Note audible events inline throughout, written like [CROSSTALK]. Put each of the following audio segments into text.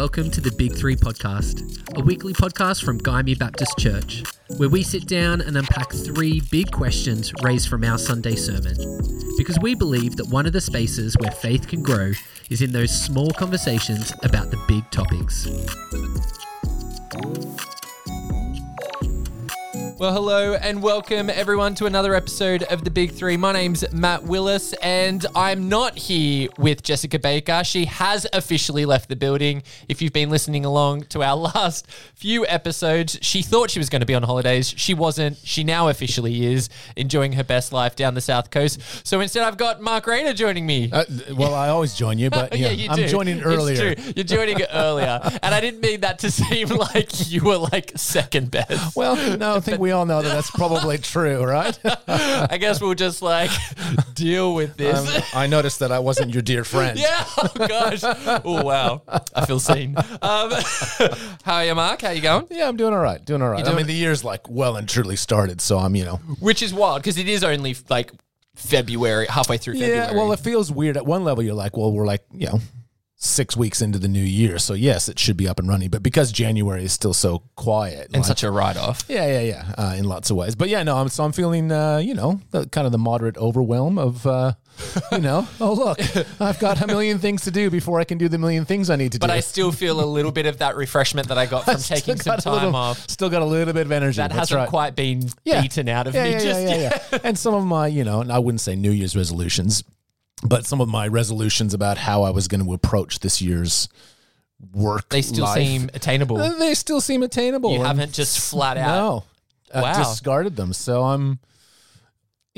welcome to the Big Three Podcast, a weekly podcast from Gymea Baptist Church, where we sit down and unpack three big questions raised from our Sunday sermon. Because we believe that one of the spaces where faith can grow is in those small conversations about the big topics. Well, hello and welcome everyone to another episode of The Big Three. My name's Matt Willis and I'm not here with Jessica Baker. She has officially left the building. If you've been listening along to our [LAUGHS] last few episodes, she thought she was going to be on holidays. She wasn't. She now officially is enjoying her best life down the South Coast. So instead, I've got Mark Rayner joining me. Uh, well, I always join you, but [LAUGHS] yeah, you I'm joining earlier. You're joining [LAUGHS] earlier. and I didn't mean that to seem like you were like second best. Well, no, I think we all know that that's probably [LAUGHS] true, right? I guess we'll just like [LAUGHS] deal with this. Um, I noticed that I wasn't your dear friend. [LAUGHS] yeah. Oh gosh. Oh wow. I feel seen. Um, how are you, Mark? How you going? Yeah, I'm doing all right. Doing all right. I mean, the year's like well and truly started, so I'm, you know. Which is wild because it is only like February, halfway through February. Yeah, well, it feels weird. At one level, you're like, well, we're like, you know, six weeks into the new year, so yes, it should be up and running. But because January is still so quiet, and like- such a write off. yeah, yeah, yeah, uh, in lots of ways. But yeah, no, I'm so I'm feeling, uh, you know, the, kind of the moderate overwhelm of, uh, [LAUGHS] you know, oh look, I've got a million things to do before I can do the million things I need to But do. But I still feel a little bit of that refreshment that I got [LAUGHS] from Still taking some time little- off. Still got a little bit of energy. That That's hasn't right. quite been Yeah. beaten out of yeah, me yeah, just yeah, yet. yeah, [LAUGHS] yeah. and some of my, you know, and I wouldn't say New Year's resolutions, but some of my resolutions about how I was going to approach this year's work. They still life, seem attainable. uh, They still seem attainable. You haven't just flat out. No, Wow. I've discarded them. So I'm,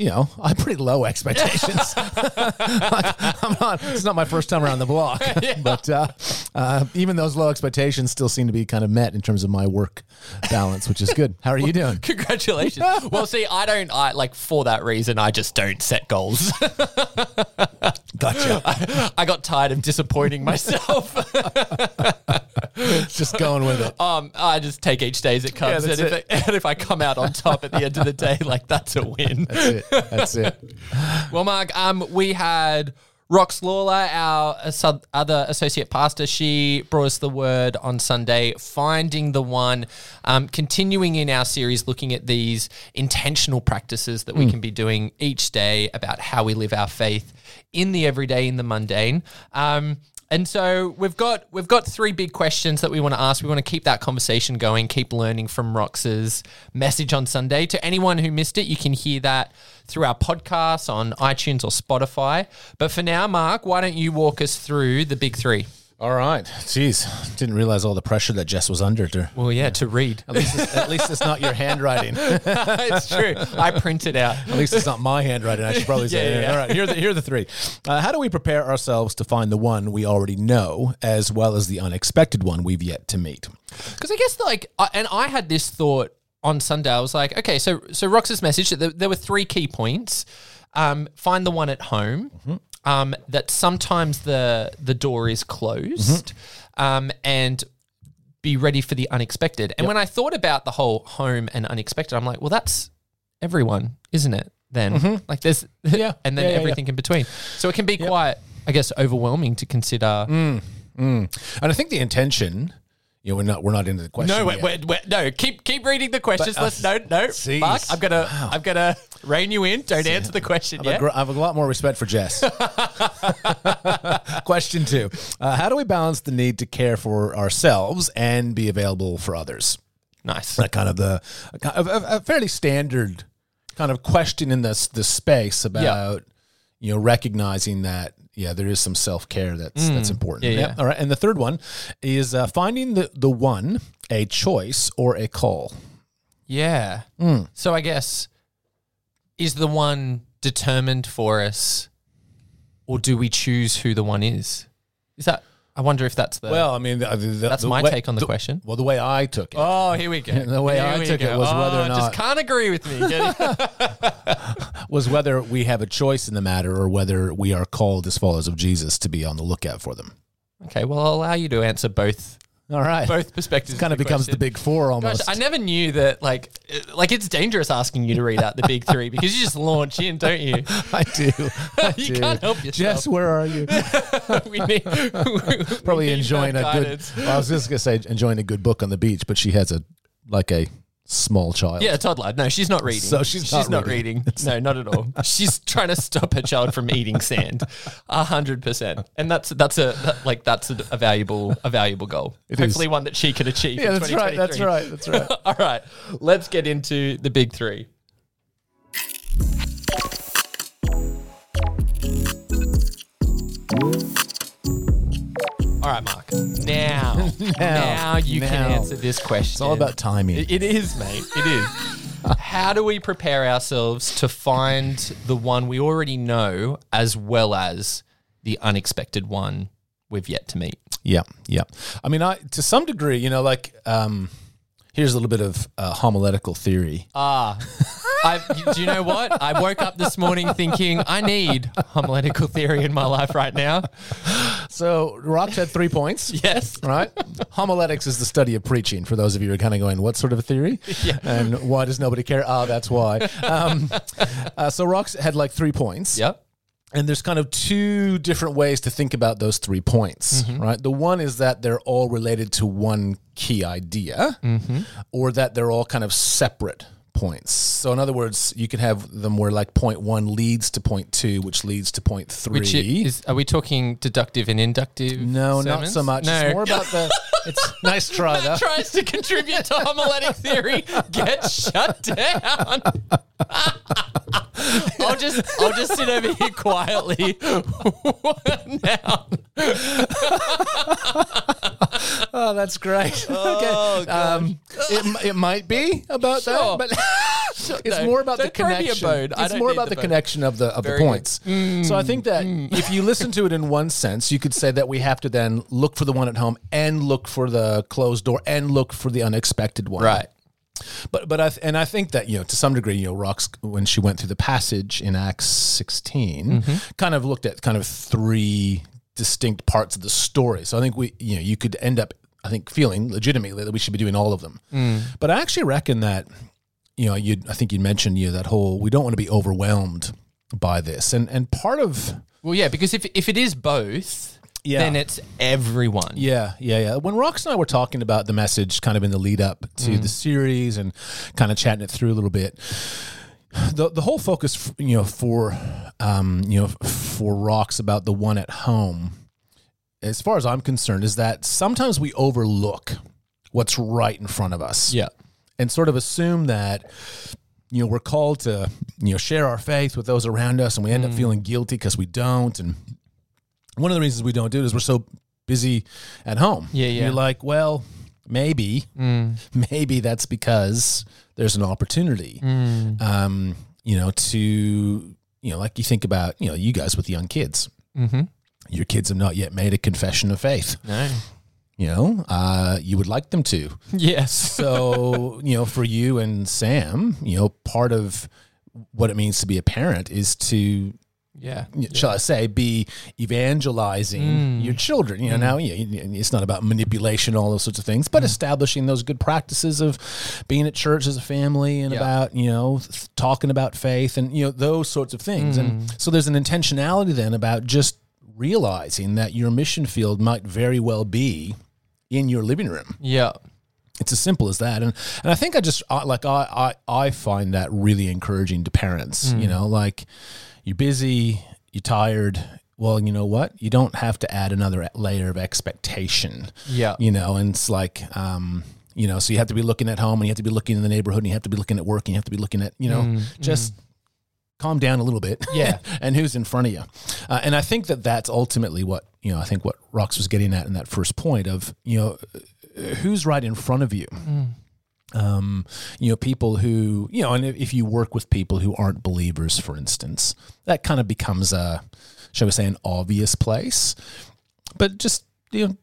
you know, I have pretty low expectations. Like, [LAUGHS] [LAUGHS] I'm not. It's not my first time around the block, [LAUGHS] but uh, uh, even those low expectations still seem to be kind of met in terms of my work balance, which is good. How are you doing? Congratulations. well, see, I don't. I like for that reason. I just don't set goals. Gotcha. I, I got tired of disappointing myself. Just going with it. um, I just take each day as it comes, Yeah, and, if it, and if I come out on top at the end of the day, like that's a win. That's it. That's it. [LAUGHS] Well, Mark, um, we had Rox Lawler, our other associate pastor. She brought us the word on Sunday, finding the one, um, continuing in our series, looking at these intentional practices that we can be doing each day about how we live our faith in the everyday, in the mundane. Um, and so we've got we've got three big questions that we want to ask. We want to keep that conversation going, keep learning from Rox's message on Sunday. To anyone who missed it, you can hear that through our podcast on iTunes or Spotify. But for now, Mark, why don't you walk us through the big three? All right. Jeez, didn't realize all the pressure that Jess was under. To, Well, yeah, to read. at least, it's, at least it's not your handwriting. [LAUGHS] it's true. I printed it out. At least it's not my handwriting. I should probably say. [LAUGHS] Yeah, yeah, yeah. All right, here are the, here are the three. Uh, how do we prepare ourselves to find the one we already know, as well as the unexpected one we've yet to meet? Because I guess like, I- and I had this thought on Sunday. I was like, okay, so so Rox's message. There, there were three key points. Um, find the one at home. Um, that sometimes the the door is closed, um, and be ready for the unexpected. And when I thought about the whole home and unexpected, I'm like, well, that's everyone, isn't it? Then like there's [LAUGHS] Yeah. [LAUGHS] and then Yeah, yeah, yeah. everything in between. So it can be quite, I guess, overwhelming to consider. And I think the intention, you know, we're not we're not into the question. No, wait, yet. wait, wait, no. Keep keep reading the questions. But, uh, Let's no, no. jeez. Mark, I'm gonna Wow. I'm gonna rein you in. Don't answer the question I have, yet. a gr- I have a lot more respect for Jess. [LAUGHS] Question two: uh, How do we balance the need to care for ourselves and be available for others? nice. That kind of the a, a- a fairly standard kind of question in this this space about you know recognizing that yeah there is some self care that's that's important. Mm. Yeah, yeah. All right, and the third one is uh, finding the the one a choice or a call. Yeah. Hmm. So I guess is the one determined for us, or do we choose who the one is? Is that? I wonder if that's the. Well, I mean, the, the, that's the my way- take on the question. Well, the way I took it Oh, here we go. [LAUGHS] The way Here I took it go. was oh, whether or Oh, not- just can't agree with me. It? [LAUGHS] [LAUGHS] was whether we have a choice in the matter or whether we are called as followers of Jesus to be on the lookout for them. okay. Well, I'll allow you to answer both All right. Both perspectives. kind of the becomes the big four almost. Gosh, I never knew that. Like, uh, like it's dangerous asking you to read out the big three because you just launch in, don't you? [LAUGHS] I do. [LAUGHS] I You do. can't help yourself. Jess, where are you? [LAUGHS] we need Probably we need enjoying a that good. well, I was just gonna say enjoying a good book on the beach, but she has a like a small child. Yeah, a toddler. No, she's not reading. So she's she's not not reading. No, not at all. [LAUGHS] She's trying to stop her child from eating sand. A hundred percent. And that's that's a that- like that's a, a valuable a valuable goal. It Hopefully is. one that she can achieve. Yeah, that's right. That's right. That's right. [LAUGHS] all right, let's get into the big three. All right, Mark. [LAUGHS] Now, now, you can now. answer this question. It's all about timing. It- it is, mate. It is. [LAUGHS] How do we prepare ourselves to find the one we already know as well as the unexpected one we've yet to meet? Yeah, yeah. I mean, I to some degree, you know, like um, here's a little bit of uh, homiletical theory. Ah. [LAUGHS] I, do you know what? I woke up this morning thinking I need homiletical theory in my life right now. So Rox had three points. [LAUGHS] Yes. Right? Homiletics is the study of preaching. For those of you who are kind of going, what sort of a theory? [LAUGHS] Yeah. And why does nobody care? Ah, that's why. Um, [LAUGHS] uh, so Rox had like three points. Yep. And there's kind of two different ways to think about those three points, right? The one is that they're all related to one key idea, or that they're all kind of separate points. So, in other words, you can have them where like point one leads to point two, which leads to point three. Which is, are we talking deductive and inductive? no, not so much. No. It's more about the. [LAUGHS] It's nice try though. tries to contribute to homiletic theory gets shut down. [LAUGHS] I'll just I'll just sit over here quietly now. [LAUGHS] Oh, that's great. Oh, okay, um, it, it might be about Sure. that, but it's no, more about the don't throw me a connection. It's more about the the, connection of the of Very the points. So I think that mm. if you listen to it in one sense, you could say that we have to then look for the one at home and look for the closed door and look for the unexpected one. Right. But but I th- and I think that you know to some degree you know Rox when she went through the passage in Acts 16 mm-hmm. kind of looked at kind of three distinct parts of the story. So I think we you know you could end up I think feeling legitimately that we should be doing all of them. Mm. But I actually reckon that you know you I think you mentioned you know that whole we don't want to be overwhelmed by this and and part of Well, yeah, because if if it is both, Yeah. then it's everyone. Yeah, yeah, yeah. When Rox and I were talking about the message kind of in the lead up to the series and kind of chatting it through a little bit, the the whole focus, you know, for um, you know, for Rox about the one at home, as far as I'm concerned, is that sometimes we overlook what's right in front of us Yeah. And sort of assume that you know we're called to you know share our faith with those around us and we end up feeling guilty because we don't. And one of the reasons we don't do it is we're so busy at home. Yeah, yeah. you're like well maybe [LAUGHS] maybe that's because there's an opportunity um you know to you know like you think about you know you guys with young kids. Mm-hmm. your kids have not yet made a confession of faith. No. You know uh you would like them to. Yes. so you know for you and sam you know part of what it means to be a parent is to Yeah. shall i say be evangelizing mm. your children. You know mm. now you it's not about manipulation all those sorts of things but mm. establishing those good practices of being at church as a family and Yeah. about you know th- talking about faith and you know those sorts of things. And so there's an intentionality then about just realizing that your mission field might very well be in your living room. Yeah. it's as simple as that. And and i think i just I, like i i, I find that really encouraging to parents you mm. know like you're busy you're tired. Well you know what? You don't have to add another layer of expectation. Yeah. you know and it's like um you know so you have to be looking at home and you have to be looking in the neighborhood and you have to be looking at work and you have to be looking at you know mm. just mm. Calm down a little bit [LAUGHS] Yeah. [LAUGHS] and who's in front of you. Uh, and i think that that's ultimately what you know i think what rox was getting at in that first point of you know who's right in front of you? Um, you know people who you know and if, if you work with people who aren't believers for instance that kind of becomes a shall we say an obvious place. But just you know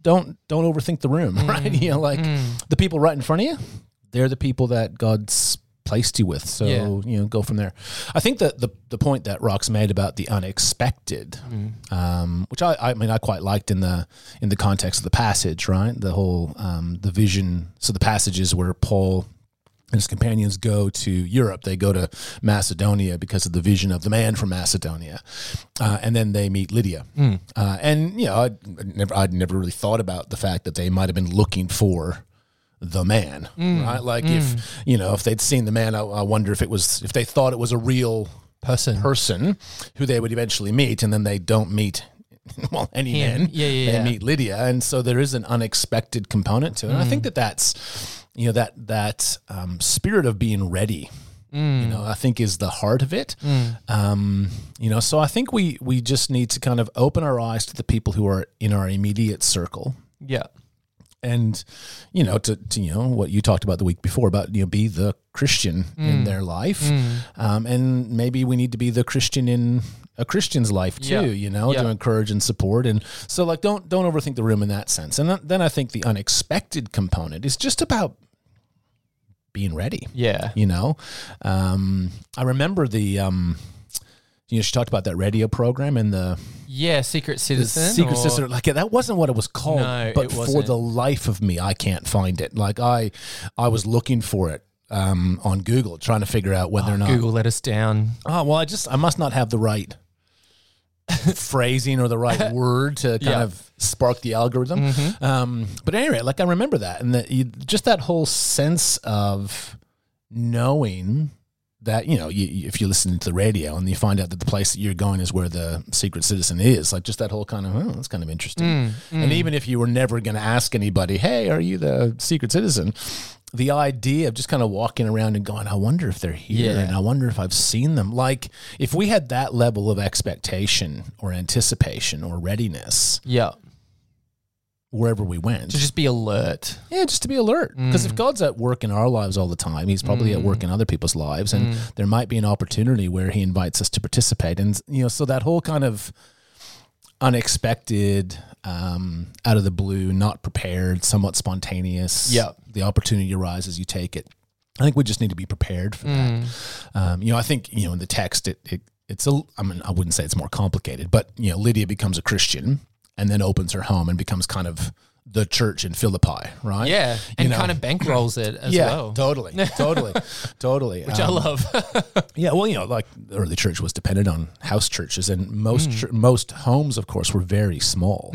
don't don't overthink the room [LAUGHS] right? You know like the people right in front of you they're the people that god's placed you with. So Yeah. you know, go from there. I think that the the point that Rox made about the unexpected, um, which I, I mean I quite liked in the in the context of the passage, right? The whole um, the vision. So the passages where Paul and his companions go to Europe. They go to Macedonia because of the vision of the man from Macedonia, uh, and then they meet Lydia. Uh, and you know, I'd, I'd never, I'd never really thought about the fact that they might have been looking for the man, right? Like if you know, if they'd seen the man, I, I wonder if it was if they thought it was a real Person. person who they would eventually meet, and then they don't meet. [LAUGHS] Well, any Him. man, Yeah, yeah, they yeah. meet Lydia, and so there is an unexpected component to it. And I Mm. think that that's, you know, that that um, spirit of being ready. Mm. You know, I think is the heart of it. Um, you know, so I think we we just need to kind of open our eyes to the people who are in our immediate circle, Yeah. And you know, to, to you know what you talked about the week before about you know be the Christian Mm. in their life, um, and maybe we need to be the Christian in a Christian's life too. Yeah. You know, Yeah. to encourage and support, and so like don't don't overthink the room in that sense. And then- then I think the unexpected component is just about being ready. Yeah. You know, um, I remember the. Um, you know, she talked about that radio program and the Yeah. Secret Citizen. Secret or- Sister. Like that wasn't what it was called. No, but for the life of me, I can't find it. Like I, I was looking for it um, on Google, trying to figure out whether or not. Google let us down. Oh well, I just I must not have the right [LAUGHS] phrasing or the right [LAUGHS] word to kind Yeah. Mm-hmm. of spark the algorithm. Um, but anyway, like I remember that, and that you, just that whole sense of knowing that you know you, if you listen to the radio and you find out that the place that you're going is where the secret citizen is like just that whole kind of oh that's kind of interesting Mm, and even if you were never going to ask anybody hey are you the secret citizen the idea of just kind of walking around and going i wonder if they're here Yeah. and i wonder if i've seen them like if we had that level of expectation or anticipation or readiness Yeah. Wherever we went To just be alert. yeah, just to be alert. Because if God's at work in our lives all the time, He's probably at work in other people's lives, and there might be an opportunity where He invites us to participate. And you know, so that whole kind of unexpected, um, out of the blue, not prepared, somewhat spontaneous. Yeah. the opportunity arises, you take it. I think we just need to be prepared for that. Um, you know, I think you know in the text it, it it's a. I mean, I wouldn't say it's more complicated, but you know, Lydia becomes a Christian and then opens her home and becomes kind of the church in Philippi, right? Yeah. You And know. kind of bankrolls it as yeah, well. totally, [LAUGHS] totally, totally. Which I Um, love. [LAUGHS] Yeah, well, you know, like the early church was dependent on house churches, and most Mm. chur- most homes, of course, were very small.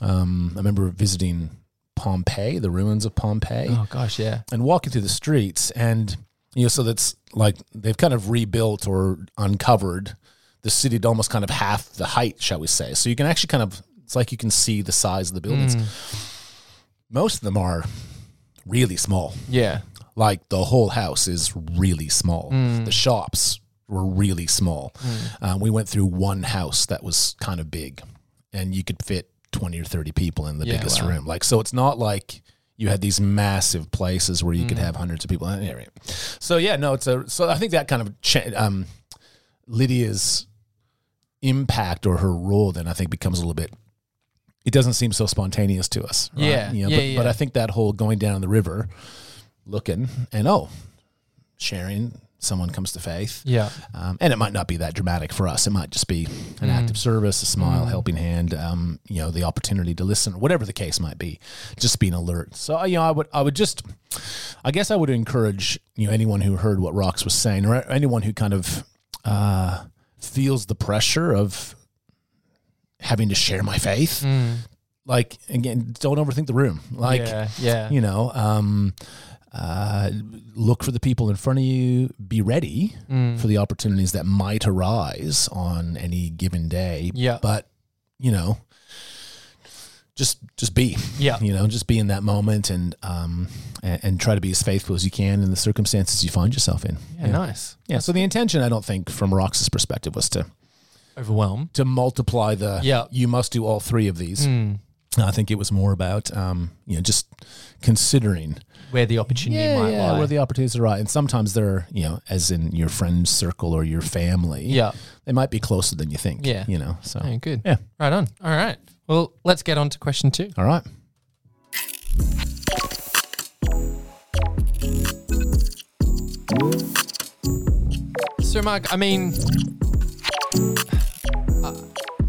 Um, I remember visiting Pompeii, the ruins of Pompeii, oh gosh, yeah. and walking through the streets, and you know, so that's like they've kind of rebuilt or uncovered the city to almost kind of half the height, shall we say? So you can actually kind of it's like you can see the size of the buildings. Most of them are really small Yeah. like the whole house is really small. The shops were really small. Um, we went through one house that was kind of big, and you could fit twenty or thirty people in the Yeah, biggest wow. room. Like so, it's not like you had these massive places where you could have hundreds of people. Anyway, so yeah, no, it's a. So I think that kind of cha- um, Lydia's impact or her role then I think becomes a little bit. It doesn't seem so spontaneous to us. right? Yeah, You know, yeah, but, yeah. but I think that whole going down the river, looking and oh, sharing, someone comes to faith. Yeah. Um, and it might not be that dramatic for us. It might just be an act of service, a smile, helping hand, um, you know, the opportunity to listen, whatever the case might be, just being alert. So, you know, I would, I would just, I guess I would encourage, you know, anyone who heard what Rox was saying or anyone who kind of, uh, feels the pressure of having to share my faith. Like, again, don't overthink the room. Like, yeah. Yeah. you know um uh look for the people in front of you be ready Mm. for the opportunities that might arise on any given day Yeah. but you know just just be Yeah. you know just be in that moment and um and, and try to be as faithful as you can in the circumstances you find yourself in Yeah, nice. yeah so the intention i don't think from rox's perspective was to Overwhelm. to multiply the Yeah. you must do all three of these Mm. i think it was more about um you know just considering Where the opportunity yeah, might yeah, lie. where the opportunities are right. And sometimes they're, you know, as in your friend circle or your family. yeah. They might be closer than you think. Yeah. You know, so. Oh, good. Yeah. Right on. All right. Well, let's get on to question two. All right. So, Mark, I mean,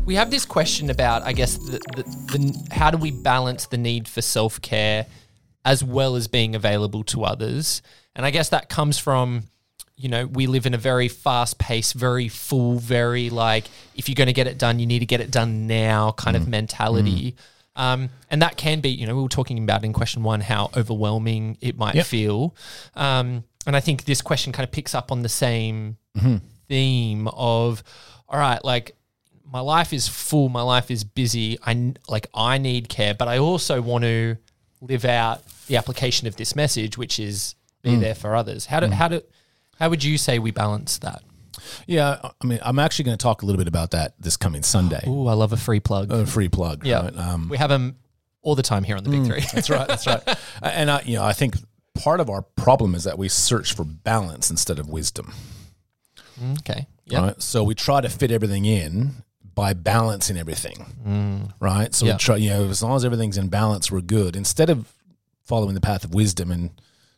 we have this question about, I guess, the, the, the how do we balance the need for self care as well as being available to others? And I guess that comes from, you know, we live in a very fast paced, very full, very like, if you're going to get it done, you need to get it done now kind of mentality. Um, and that can be, you know, we were talking about in question one how overwhelming it might Yep. feel. Um, and I think this question kind of picks up on the same theme of, all right, like my life is full, my life is busy. I like I need care, but I also want to live out the application of this message, which is be mm. there for others. How do mm. how do how would you say we balance that? Yeah, I mean, I'm actually going to talk a little bit about that this coming Sunday. Ooh, I love a free plug. A free plug. yeah, right? Um, we have them all the time here on the Big mm, Three. That's right. That's right. [LAUGHS] And I, you know, I think part of our problem is that we search for balance instead of wisdom. okay. Yeah. Right. So we try to fit everything in by balancing everything. Right. So Yeah. try, you know, as long as everything's in balance, we're good. Instead of following the path of wisdom and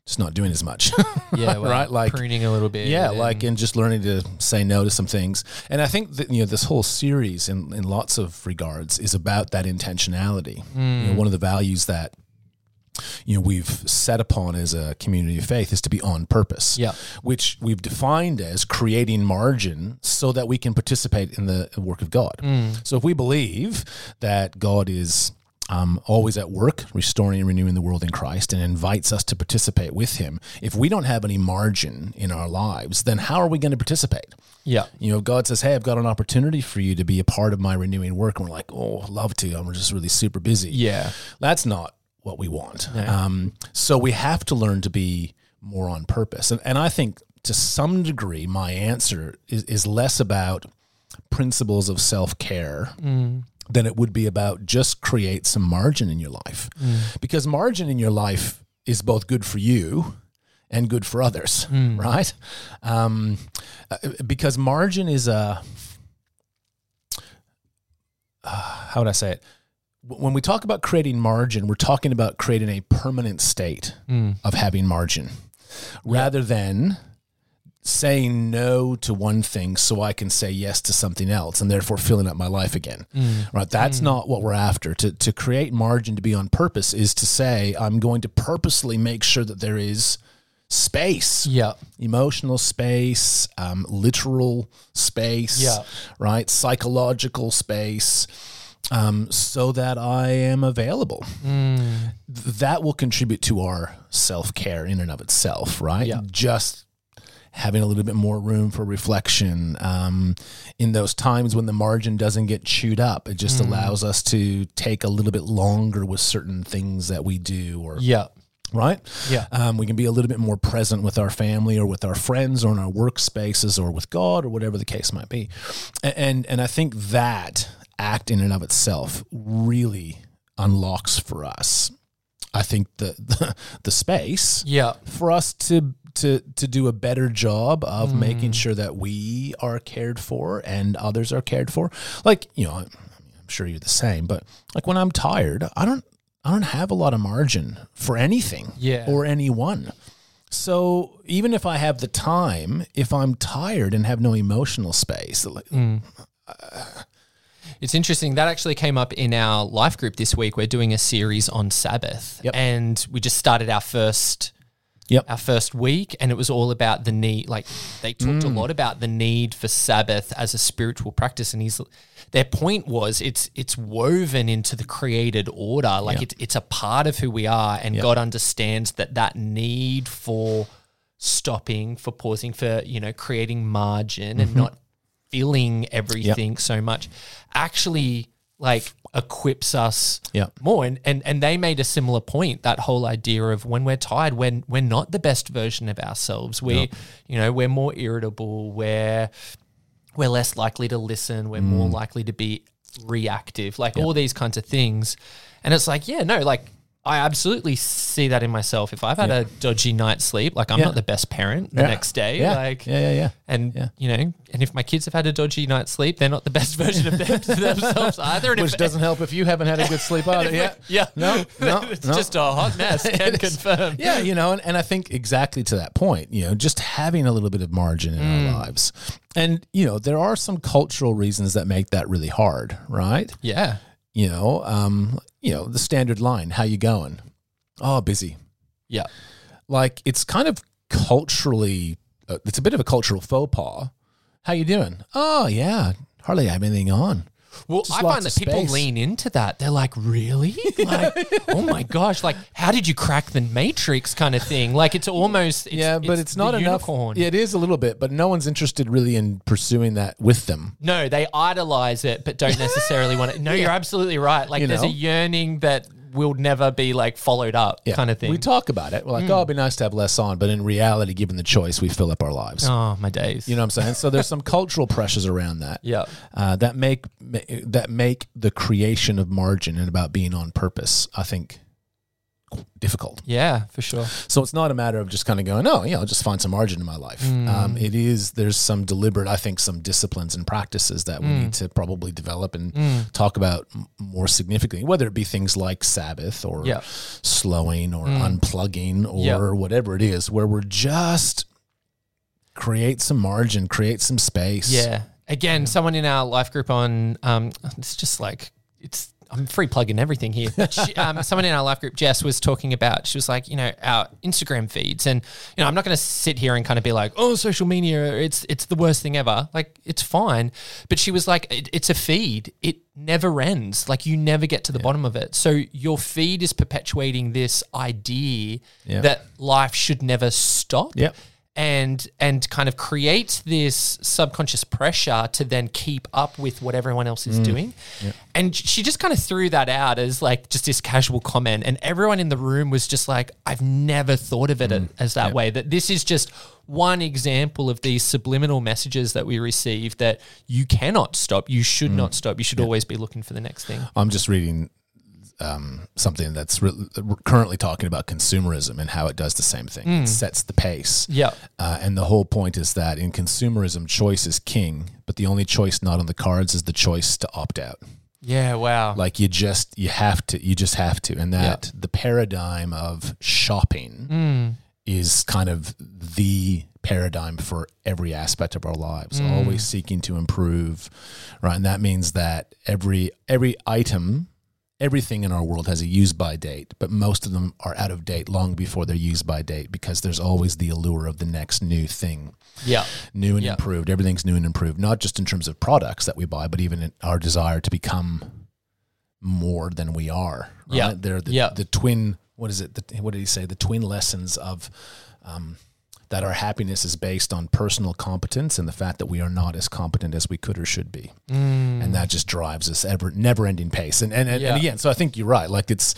just not doing as much. [LAUGHS] Yeah. [LAUGHS] well, Right, like- pruning a little bit. Yeah, and- like and just learning to say no to some things. And I think that you know this whole series, in in lots of regards, is about that intentionality. You know, Mm. one of the values that you know we've set upon as a community of faith is to be on purpose. Yeah. which we've defined as creating margin so that we can participate in the work of God. Mm. So if we believe that God is um, always at work, restoring and renewing the world in Christ, and invites us to participate with Him. If we don't have any margin in our lives, then how are we going to participate? yeah. You know, God says, "Hey, I've got an opportunity for you to be a part of my renewing work," and we're like, "Oh, love to. I'm just really super busy." Yeah. that's not what we want. Um, so we have to learn to be more on purpose, and and I think to some degree, my answer is, is less about principles of self care than it would be about just create some margin in your life, because margin in your life is both good for you and good for others, right? Um, uh, because margin is a uh, how would I say it? When we talk about creating margin, we're talking about creating a permanent state mm. of having margin, rather than saying no to one thing so I can say yes to something else and therefore filling up my life again. Mm. Right? That's mm. not what we're after. To to create margin to be on purpose is to say I'm going to purposely make sure that there is space Yeah. emotional space, um, literal space, Yeah. right? Psychological space, um, so that I am available. Mm. Th- That will contribute to our self care in and of itself, right? Yeah. Just having a little bit more room for reflection um, in those times when the margin doesn't get chewed up. It Mm. just allows us to take a little bit longer with certain things that we do or Yeah. right? Yeah. Um, we can be a little bit more present with our family or with our friends or in our workspaces or with God or whatever the case might be. A- And and I think that act in and of itself really unlocks for us. I think the the, the space Yeah. for us to to to do a better job of mm-hmm. making sure that we are cared for and others are cared for. Like you know, I'm, I'm sure you're the same, but like when I'm tired, I don't I don't have a lot of margin for anything Yeah. or anyone. So even if I have the time, if I'm tired and have no emotional space, like, mm. uh, It's interesting. That actually came up in our life group this week. We're doing a series on Sabbath. Yep. And we just started our first Yep. our first week and it was all about the need like they talked a mm. lot about the need for Sabbath as a spiritual practice and he's their point was it's it's woven into the created order like Yeah. it's it's a part of who we are and God understands that that need for stopping for pausing for you know creating margin and mm-hmm. not filling everything so much actually like equips us Yeah. more. And, and and they made a similar point that whole idea of when we're tired when we're not the best version of ourselves. We you know we're more irritable we're we're less likely to listen we're more mm. likely to be reactive like all these kinds of things. And it's like yeah no like I absolutely see that in myself. If I've had a dodgy night's sleep, like I'm Yeah. not the best parent the Yeah. next day. Yeah. Like, yeah, yeah, yeah. and Yeah. you know, and if my kids have had a dodgy night's sleep, they're not the best [LAUGHS] version of them, themselves either. And Which if, doesn't help if you haven't had a good sleep [LAUGHS] either. Yeah. yeah, No, no, [LAUGHS] it's no. just a hot mess. Can confirm. Yeah, you know, and, and I think exactly to that point, you know, just having a little bit of margin in Mm. our lives. And, you know, there are some cultural reasons that make that really hard, right? Yeah. You know, um, you know, the standard line, how you going? Oh, busy. Yeah. Like it's kind of culturally uh, it's a bit of a cultural faux pas. How you doing? Oh, yeah. Hardly have anything on. Well, Just I lots find of that people space. lean into that. They're like, really? Like, oh my gosh, like, how did you crack the matrix kind of thing? Like, it's almost, it's, yeah, but it's, not the enough. unicorn. Yeah, it is a little bit, but no one's interested really in pursuing that with them. No, they idolize it, but don't necessarily want it. No, [LAUGHS] you're absolutely right. Like, You there's know? a yearning that will never be like followed up, Yeah. kind of thing. We talk about it. We're like, oh, it'd be nice to have less on, but in reality, given the choice, we fill up our lives. oh, my days. You know what I'm saying? So there's some [LAUGHS] cultural pressures around that. Yeah. Uh, that make that make the creation of margin and about being on purpose, I think, difficult. Yeah, for sure. So it's not a matter of just kind of going, oh, yeah, I'll just find some margin in my life. Mm. Um, it is there's some deliberate, I think, some disciplines and practices that we Mm. need to probably develop and talk about more significantly, whether it be things like Sabbath or Yeah. slowing or unplugging or Yeah. whatever it is, where we're just create some margin, create some space. Yeah. Again, someone in our life group on, um, it's just like, it's, I'm free plugging everything here. But she, um, [LAUGHS] someone in our life group, Jess, was talking about, she was like, you know, our Instagram feeds. And, you know, I'm not going to sit here and kind of be like, oh, social media, it's, it's the worst thing ever. Like, it's fine. But she was like, it, it's a feed. It never ends. Like, you never get to the bottom of it. So your feed is perpetuating this idea Yeah. that life should never stop Yep. And and kind of creates this subconscious pressure to then keep up with what everyone else Mm. is doing. And she just kind of threw that out as like just this casual comment and everyone in the room was just like I've never thought of it Mm. as that way that this is just one example of these subliminal messages that we receive that you cannot stop, you should Mm. not stop. You should always be looking for the next thing. I'm just reading um, something that's re- currently talking about consumerism and how it does the same thing. It sets the pace. Yeah. Uh, and the whole point is that in consumerism, choice is king, but the only choice not on the cards is the choice to opt out. Yeah, wow. Like you just, you have to, you just have to. And that the paradigm of shopping Mm. is kind of the paradigm for every aspect of our lives Mm. always seeking to improve right and that means that every every item everything in our world has a use by date but most of them are out of date long before their use by date because there's always the allure of the next new thing yeah. new and Yeah. improved everything's new and improved not just in terms of products that we buy but even in our desire to become more than we are right? Yeah. they're the, Yeah. the twin what is it the, what did he say the twin lessons of um, that our happiness is based on personal competence and the fact that we are not as competent as we could or should be and that just drives us ever never ending pace and and, and, Yeah. and again so i think you're right like it's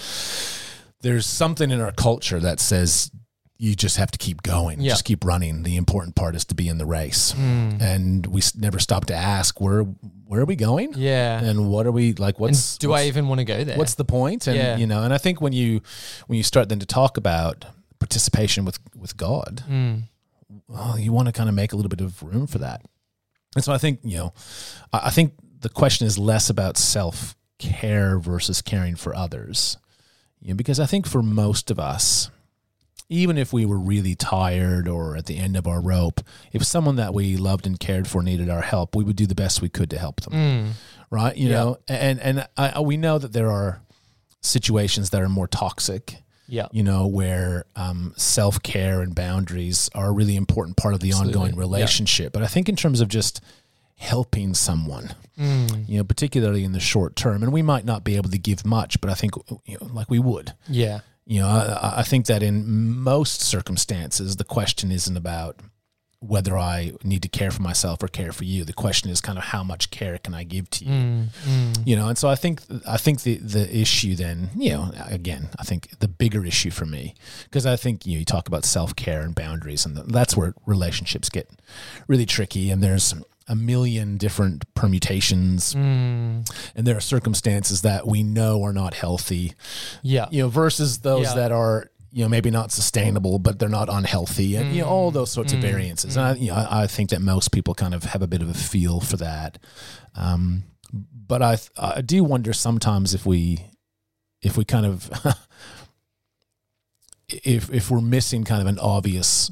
there's something in our culture that says you just have to keep going Yeah. just keep running the important part is to be in the race Mm. and we never stop to ask where where are we going Yeah. and what are we like And what's do what's, I even want to go there? what's the point? point and Yeah. you know and i think when you when you start then to talk about participation with with god Mm. well, you want to kind of make a little bit of room for that. And so I think, you know, I I think the question is less about self care versus caring for others. You know, because I think for most of us, even if we were really tired or at the end of our rope, if someone that we loved and cared for needed our help, we would do the best we could to help them Mm. right? You Yeah. know, and and I, we know that there are situations that are more toxic. Yeah. You know, where um, self care and boundaries are a really important part of the Absolutely. ongoing Yeah. relationship. But I think in terms of just helping someone, Mm. you know, particularly in the short term, and we might not be able to give much, but I think you know, like we would. Yeah. You know, I, I think that in most circumstances, the question isn't about whether I need to care for myself or care for you. The question is kind of how much care can I give to you? Mm. Mm. you know and so i think i think the the issue then you know again i think the bigger issue for me because i think you know you talk about self-care and boundaries and that's where relationships get really tricky and there's a million different permutations, Mm. and there are circumstances that we know are not healthy. Yeah. You know, versus those Yeah. that are you know maybe not sustainable, but they're not unhealthy, and you know all those sorts of variances. And I, you know, I, I think that most people kind of have a bit of a feel for that. Um, but I I do wonder sometimes if we if we kind of [LAUGHS] if if we're missing kind of an obvious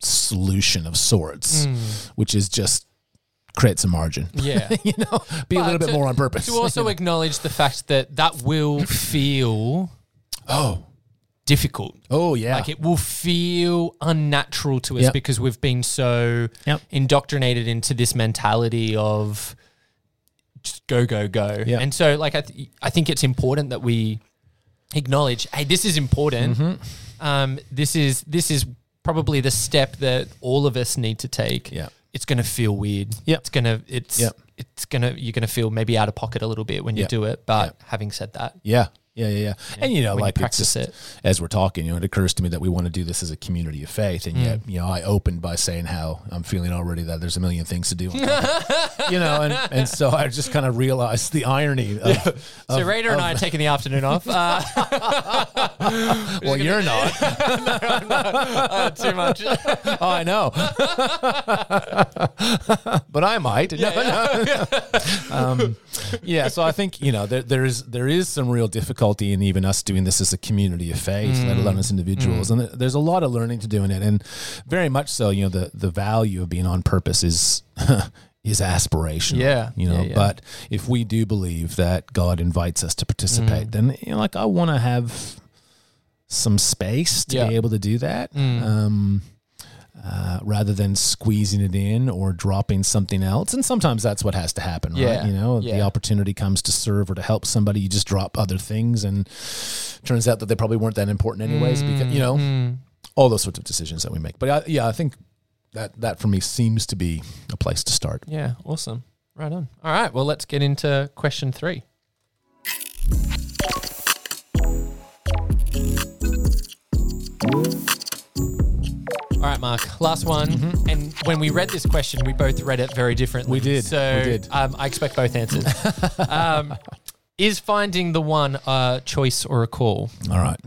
solution of sorts, Mm. which is just create some margin. Yeah. [LAUGHS] you know, be a But little bit more on purpose. to also [LAUGHS] acknowledge the fact that that will feel oh, difficult. oh yeah, Like it will feel unnatural to us Yep. because we've been so Yep. indoctrinated into this mentality of just go go go. Yeah. And so like I th- I think it's important that we acknowledge, hey, this is important. Mm-hmm. Um, this is this is probably the step that all of us need to take. Yeah. It's going to feel weird. Yep. It's going to it's Yep. it's going to you're going to feel maybe out of pocket a little bit when you do it, but Yep. having said that, Yeah. Yeah, yeah, yeah. And you know, when you like it's practice just- it. as we're talking, you know, it occurs to me that we want to do this as a community of faith, and yet, you know, I opened by saying how I'm feeling already that there's a million things to do, [LAUGHS] you know, and, and so I just kind of realized the irony of, So Raider and I are taking the afternoon off. [LAUGHS] Uh, [LAUGHS] well, you're not. uh, too much. oh, I know, but I might. No, no. um, yeah, so I think you know there, there is there is some real difficulty in even us doing this as a community of faith, mm. let alone as individuals, mm. and there's a lot of learning to do in it, and very much so. You know, the the value of being on purpose is. [LAUGHS] Is aspirational, Yeah, you know. yeah, yeah. But if we do believe that God invites us to participate, mm. then you know, like I want to have some space to Yeah. be able to do that. Um, uh, rather than squeezing it in or dropping something else. And sometimes that's what has to happen, right? Yeah, You know, yeah. the opportunity comes to serve or to help somebody, you just drop other things, and turns out that they probably weren't that important anyways. Because you know, Mm. all those sorts of decisions that we make. But I, yeah, I think that that for me seems to be a place to start. Yeah, awesome. Right on. All right, well, let's get into question three. All right, Mark. Last one. And when we read this question, we both read it very differently. We did, So we did. Um, I expect both answers. um, [LAUGHS] is finding the one a choice or a call? All right.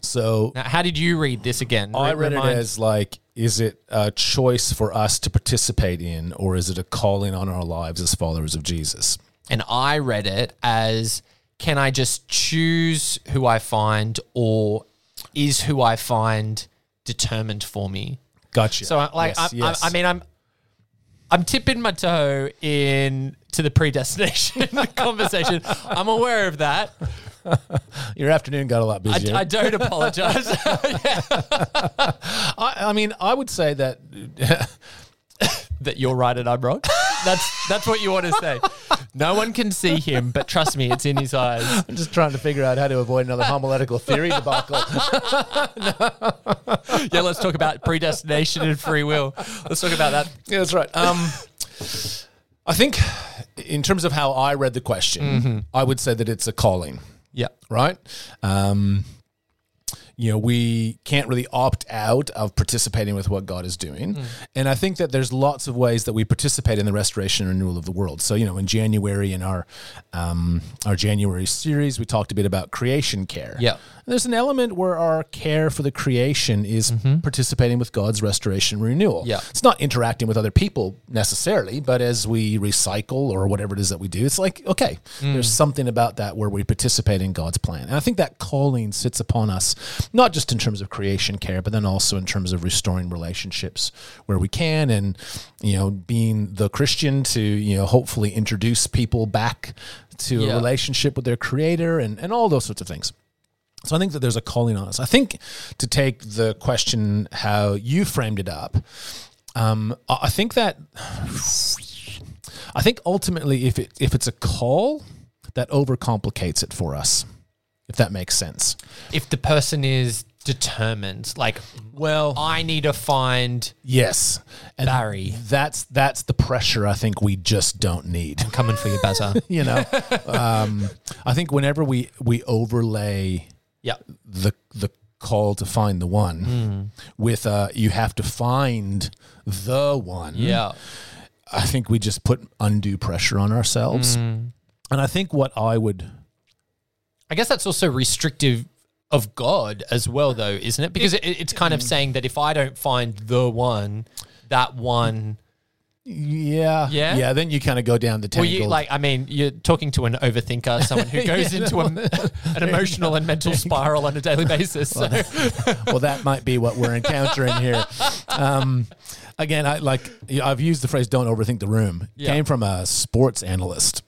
So Now, how did you read this again? I read remind- it as like, is it a choice for us to participate in, or is it a calling on our lives as followers of Jesus? and I read it as can I just choose who I find or is who I find determined for me? Gotcha. So I, like Yes, I, yes. I, I mean I'm I'm tipping my toe in to the predestination [LAUGHS] conversation. I'm aware of that. [LAUGHS] your afternoon got a lot I, busier. I don't apologize. [LAUGHS] I, I mean, I would say that that you're right and I'm wrong. [LAUGHS] That's that's what you want to say. No one can see him, but trust me, it's in his eyes. [LAUGHS] I'm just trying to figure out how to avoid another homiletical theory debacle. [LAUGHS] Yeah, let's talk about predestination and free will. Let's talk about that. yeah, that's right. Um, I think, in terms of how I read the question, I would say that it's a calling. Yeah. right? Um, you know, we can't really opt out of participating with what God is doing. Mm. And I think that there's lots of ways that we participate in the restoration and renewal of the world. So, you know, in January, in our um, our January series, we talked a bit about creation care. Yeah. There's an element where our care for the creation is mm-hmm. participating with God's restoration and renewal. Yeah. It's not interacting with other people necessarily, but as we recycle or whatever it is that we do, it's like, okay, mm. there's something about that where we participate in God's plan. And I think that calling sits upon us, not just in terms of creation care, but then also in terms of restoring relationships where we can and, you know, being the Christian to, you know, hopefully introduce people back to Yeah. a relationship with their creator and, and all those sorts of things. So I think that there's a calling on us. I think to take the question how you framed it up, um, I I think that I think ultimately if it if it's a call, that overcomplicates it for us. If that makes sense. If the person is determined, like, Well, I need to find yes, and Barry. That's that's the pressure I think we just don't need. coming for you, Bazza. [LAUGHS] You know, um, I think whenever we we overlay yeah. the the call to find the one with uh you have to find the one Yeah. I think we just put undue pressure on ourselves. Mm. And I think what I would I guess that's also restrictive of God as well, though, isn't it? Because it, it's kind of saying that if I don't find the one, that one. yeah Yeah? yeah then you kind of go down the Well, you like, I mean, you're talking to an overthinker, someone who [LAUGHS] goes into a, an emotional and mental [LAUGHS] spiral on a daily basis. So. [LAUGHS] well, that might be what we're encountering here. Um, again, I like I've used the phrase "don't overthink the room." Yeah. Came from a sports analyst,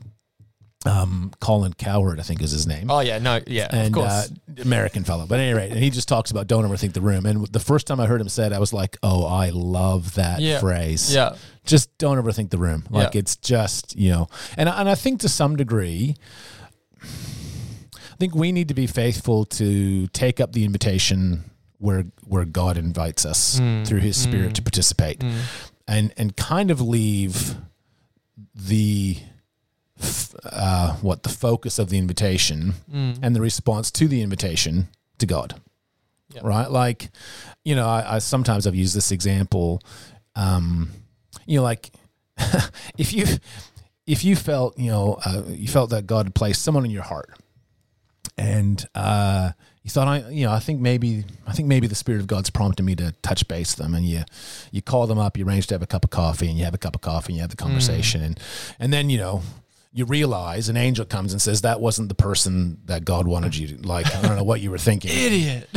um, Colin Cowherd, I think is his name. Oh yeah, no, yeah, and of course. Uh, American fellow, but at any rate, and he just talks about don't overthink the room. And the first time I heard him said, I was like, "Oh, I love that Yeah. phrase." yeah, just don't overthink the room. Like Yeah. it's just you know, and and I think to some degree, I think we need to be faithful to take up the invitation where where God invites us Mm. through His Spirit to participate, and and kind of leave the uh, what the focus of the invitation Mm. and the response to the invitation to God. Yeah. Right? Like, you know, I, I sometimes I've used this example. Um, you know, like [LAUGHS] if you if you felt, you know, uh, you felt that God had placed someone in your heart, and uh, you thought, I, you know, I think maybe, I think maybe the Spirit of God's prompted me to touch base them, and you, you call them up, you arrange to have a cup of coffee, and you have a cup of coffee, and you have the conversation, and and then you know. You realize an angel comes and says that wasn't the person that God wanted you to like. I don't know what you were thinking. [LAUGHS] idiot.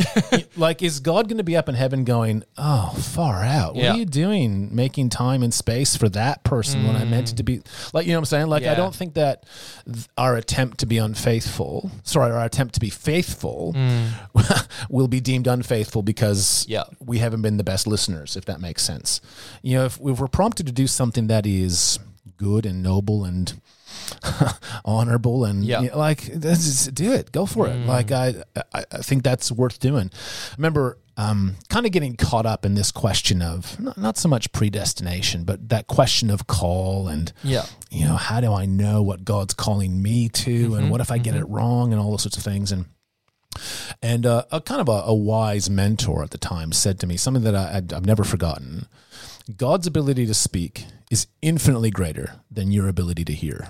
[LAUGHS] like, is God going to be up in heaven going, "Oh, far out? What Yeah. are you doing, making time and space for that person when I meant it to be?" Like, you know what I'm saying? Like, I don't think that th- our attempt to be unfaithful, sorry, our attempt to be faithful, mm. [LAUGHS] will be deemed unfaithful because Yeah. we haven't been the best listeners. If that makes sense, you know, if, if we're prompted to do something that is good and noble and [LAUGHS] honorable and Yeah. you know, like is- do it. Go for it. Like I, I i think that's worth doing. I remember um kind of getting caught up in this question of not, not so much predestination but that question of call and yeah, you know how do i know what god's calling me to and what if i get it wrong and all those sorts of things. And and uh, a kind of a, a wise mentor at the time said to me something that I, I'd, I've never forgotten. God's ability to speak is infinitely greater than your ability to hear.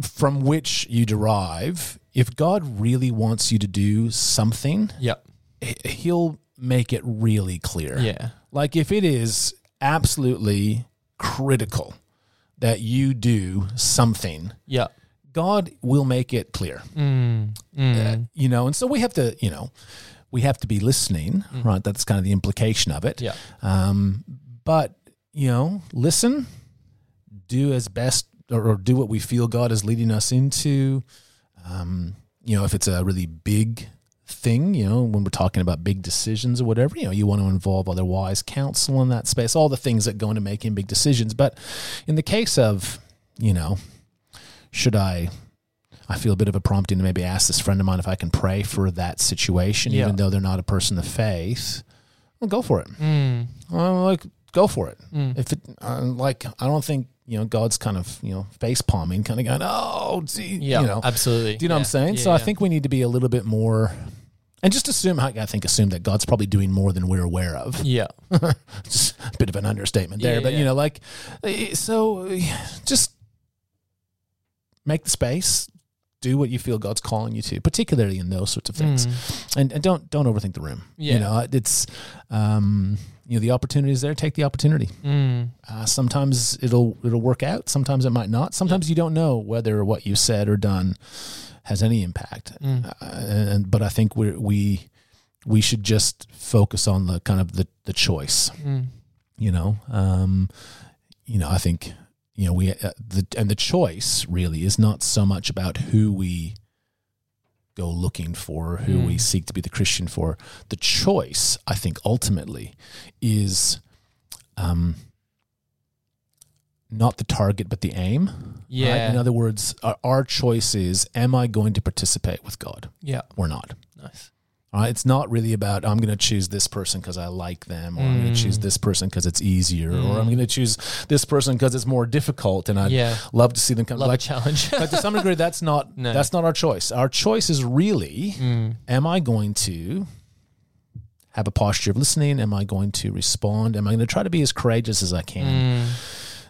From which you derive, if God really wants you to do something, yeah, He'll make it really clear. yeah, Like if it is absolutely critical that you do something, yeah. God will make it clear. Mm, Uh, you know, and so we have to, you know, we have to be listening, right? That's kind of the implication of it. Yeah. Um, but you know, listen, do as best, or, or do what we feel God is leading us into. Um, you know, if it's a really big thing, you know, when we're talking about big decisions or whatever, you know, you want to involve other wise counsel in that space, all the things that go into making big decisions. But in the case of, you know, should I I feel a bit of a prompting to maybe ask this friend of mine if I can pray for that situation, Yeah. even though they're not a person of faith. Well, go for it. Mm, Well, like, go for it. mm. If it, uh, like, I don't think you know God's kind of you know face palming, kind of going, oh, gee, Yeah, you know, absolutely. do you know what I'm saying? yeah, so I think we need to be a little bit more, and just assume. I think assume that God's probably doing more than we're aware of. Yeah, [LAUGHS] Just a bit of an understatement there, Yeah, but yeah. you know, like, eh, so eh, just make the space. Do what you feel God's calling you to, particularly in those sorts of things, Mm, and, and don't don't overthink the room. Yeah. You know, it's um, you know the opportunity is there. Take the opportunity. mm, Uh, sometimes it'll it'll work out. Sometimes it might not. Sometimes you don't know whether what you said or done has any impact. Mm. Uh, and but I think we we we should just focus on the kind of the the choice. mm. You know, um, you know. I think you know we uh, the and the choice really is not so much about who we go looking for, who Mm. we seek to be the Christian for. The choice, I think, ultimately is. Um, not the target, but the aim. right? Yeah. In other words, our, our choice is: Am I going to participate with God yeah. or not? Nice. Right. It's not really about I'm going to choose this person because I like them, or I'm going Mm. to choose this person because it's easier, or Mm. I'm going to choose this person because it's more difficult, and I'd Yeah. love to see them come. Love like, a challenge. but to some degree, that's not [LAUGHS] No. that's not our choice. Our choice is really: Mm, Am I going to have a posture of listening? Am I going to respond? Am I going to try to be as courageous as I can? mm,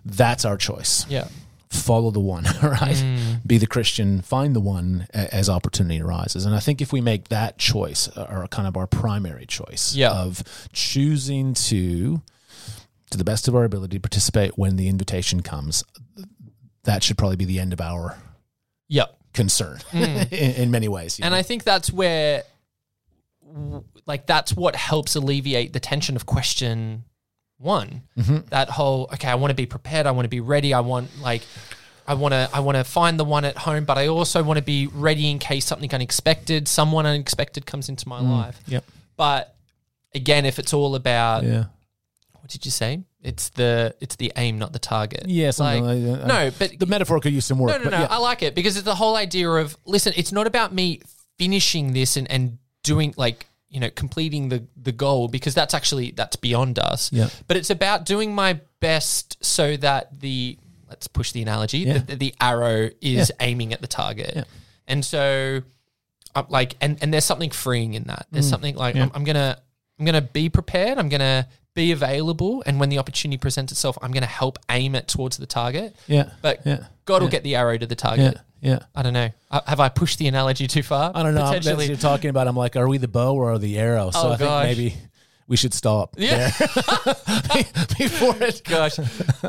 That's our choice. Yeah. Follow the one, [LAUGHS] right? Be the Christian, find the one as opportunity arises. And I think if we make that choice, uh, or kind of our primary choice Yeah. of choosing to, to the best of our ability, participate when the invitation comes, that should probably be the end of our Yeah. concern [LAUGHS] in, in many ways. And know? I think that's where, like, that's what helps alleviate the tension of question one. Mm-hmm. That whole, okay, I want to be prepared. I want to be ready. I want, like, I want to, I want to find the one at home, but I also want to be ready in case something unexpected, someone unexpected comes into my life. Yep. But again, if it's all about, Yeah. what did you say? It's the, it's the aim, not the target. Yeah, something like, that. no, but the metaphor could use some work. no, no, but no. yeah. I like it because it's the whole idea of listen. It's not about me finishing this and, and doing like you know completing the the goal because that's actually that's beyond us. Yeah. But it's about doing my best so that the let's push the analogy. Yeah. The, the arrow is aiming at the target, Yeah. and so I'm like and and there's something freeing in that. Mm. There's something like I'm, I'm gonna I'm gonna be prepared. I'm gonna be available, and when the opportunity presents itself, I'm gonna help aim it towards the target. yeah. But yeah. God will get the arrow to the Yeah. target. Yeah. I don't know. Uh, Have I pushed the analogy too far? I don't know. That's what you're talking about. I'm like, are we the bow or are the arrow? So Oh, I think maybe we should stop Yeah. [LAUGHS] [LAUGHS] before it. Gosh,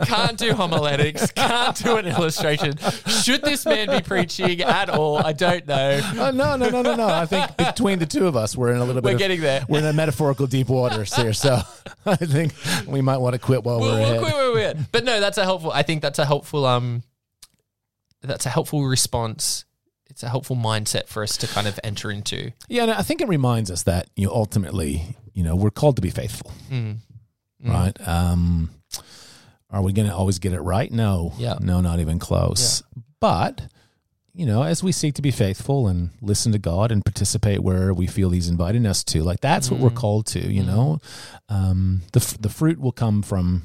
can't do homiletics, [LAUGHS] can't do an illustration. Should this man be preaching at all? I don't know. Oh, no, no, no, no, no. I think between the two of us, we're in a little bit. We're of- getting there. We're in a metaphorical deep waters here, so I think we might want to quit while We'll, we're we'll ahead. quit we're at. But no, that's a helpful. I think that's a helpful. Um, that's a helpful response. It's a helpful mindset for us to kind of enter into. Yeah, and I think it reminds us that you know, ultimately, you know, we're called to be faithful, Mm. right? Um, are we going to always get it right? No, Yeah. no, not even close. But you know, as we seek to be faithful and listen to God and participate where we feel He's inviting us to, like that's what we're called to. You know, um, the the fruit will come from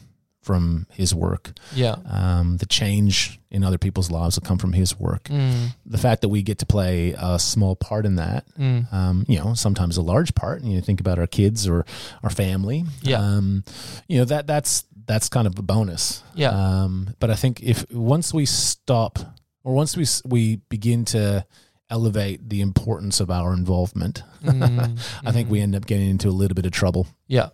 from His work. Yeah. Um, the change in other people's lives will come from His work. Mm. The fact that we get to play a small part in that, Mm. um, you know, sometimes a large part. And you think about our kids or our family. Yeah. Um, you know that that's that's kind of a bonus. Yeah. Um, but I think if once we stop or once we we begin to elevate the importance of our involvement, [LAUGHS] Mm. I think we end up getting into a little bit of trouble Yeah.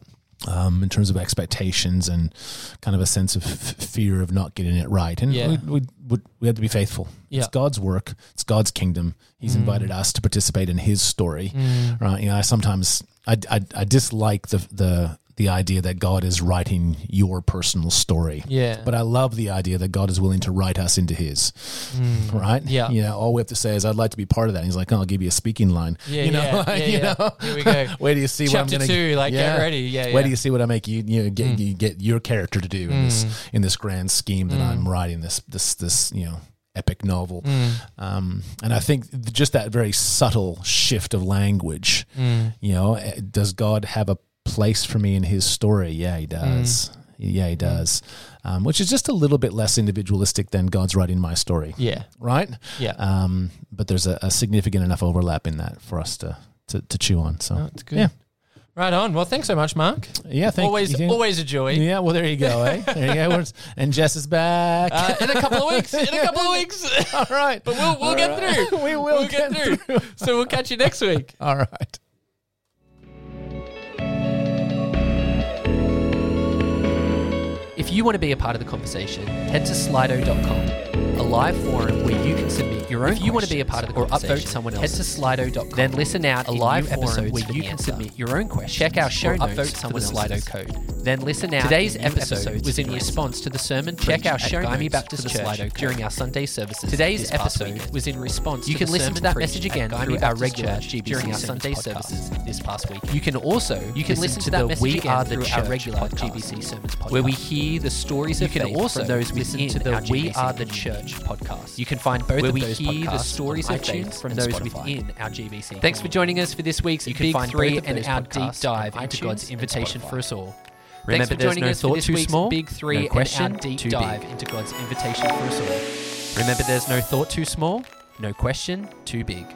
Um, in terms of expectations and kind of a sense of f- fear of not getting it right. And Yeah. we, we, we, we have to be faithful. Yeah. It's God's work. It's God's kingdom. He's invited us to participate in His story. Mm. Right? You know, I sometimes I, I, I dislike the the the idea that God is writing your personal story. Yeah. But I love the idea that God is willing to write us into His. Right? Mm. Yeah. You know, all we have to say is, "I'd like to be part of that." And he's like, oh, "I'll give you a speaking line." Yeah, You know, yeah, like, [LAUGHS] yeah, you yeah. know? Here we go. [LAUGHS] Where do you see what I'm Chapter gonna two, like, get ready. Yeah, Where yeah. do you see what I make you you know get you get your character to do in this in this grand scheme that I'm writing this this this you know epic novel. Um, and I think just that very subtle shift of language, you know, eh, does God have a place for me in His story? Yeah, He does. Yeah, He does. Um, which is just a little bit less individualistic than God's writing my story, Yeah. right? Yeah. Um, but there's a, a significant enough overlap in that for us to to, to chew on. So That's good. Yeah. Right on. Well, thanks so much, Mark. yeah, thank always, you. always a joy. Yeah, well, there you go. Eh? [LAUGHS] There you go. And Jess is back. Uh, in a couple of weeks. In a [LAUGHS] couple of weeks. All right. But we'll, we'll get through. [LAUGHS] We will We'll get, get through. So we'll catch you next week. All right. If you want to be a part of the conversation, head to slido.com, a live forum where you can submit your own If you want to be a part of the or upvote someone else, head to slido.com. Then listen out a live forum where you can submit your own questions. Check our show notes upvote for the Slido else's. code. Then listen out. Today's episode was in response to the sermon. Check our show notes Baptist for the Church Slido code. during our Sunday services. Today's episode was in response You to can the listen to that message again through our regular GBC during our Sunday services this past week. You can also You can listen to that message again through our regular GBC sermons podcast, where we hear the stories of faith from those within to the our We Are the community. Church podcast. You can find both Where of we those hear the stories of faith from those Spotify. within our GBC. Thanks for joining us for this week's You can Big find Three and our deep dive into God's invitation for us all. Remember, Thanks for there's joining no us for this too week's small, Big Three no and question our deep dive big. into God's invitation for us all. Remember, there's no thought too small, no question too big.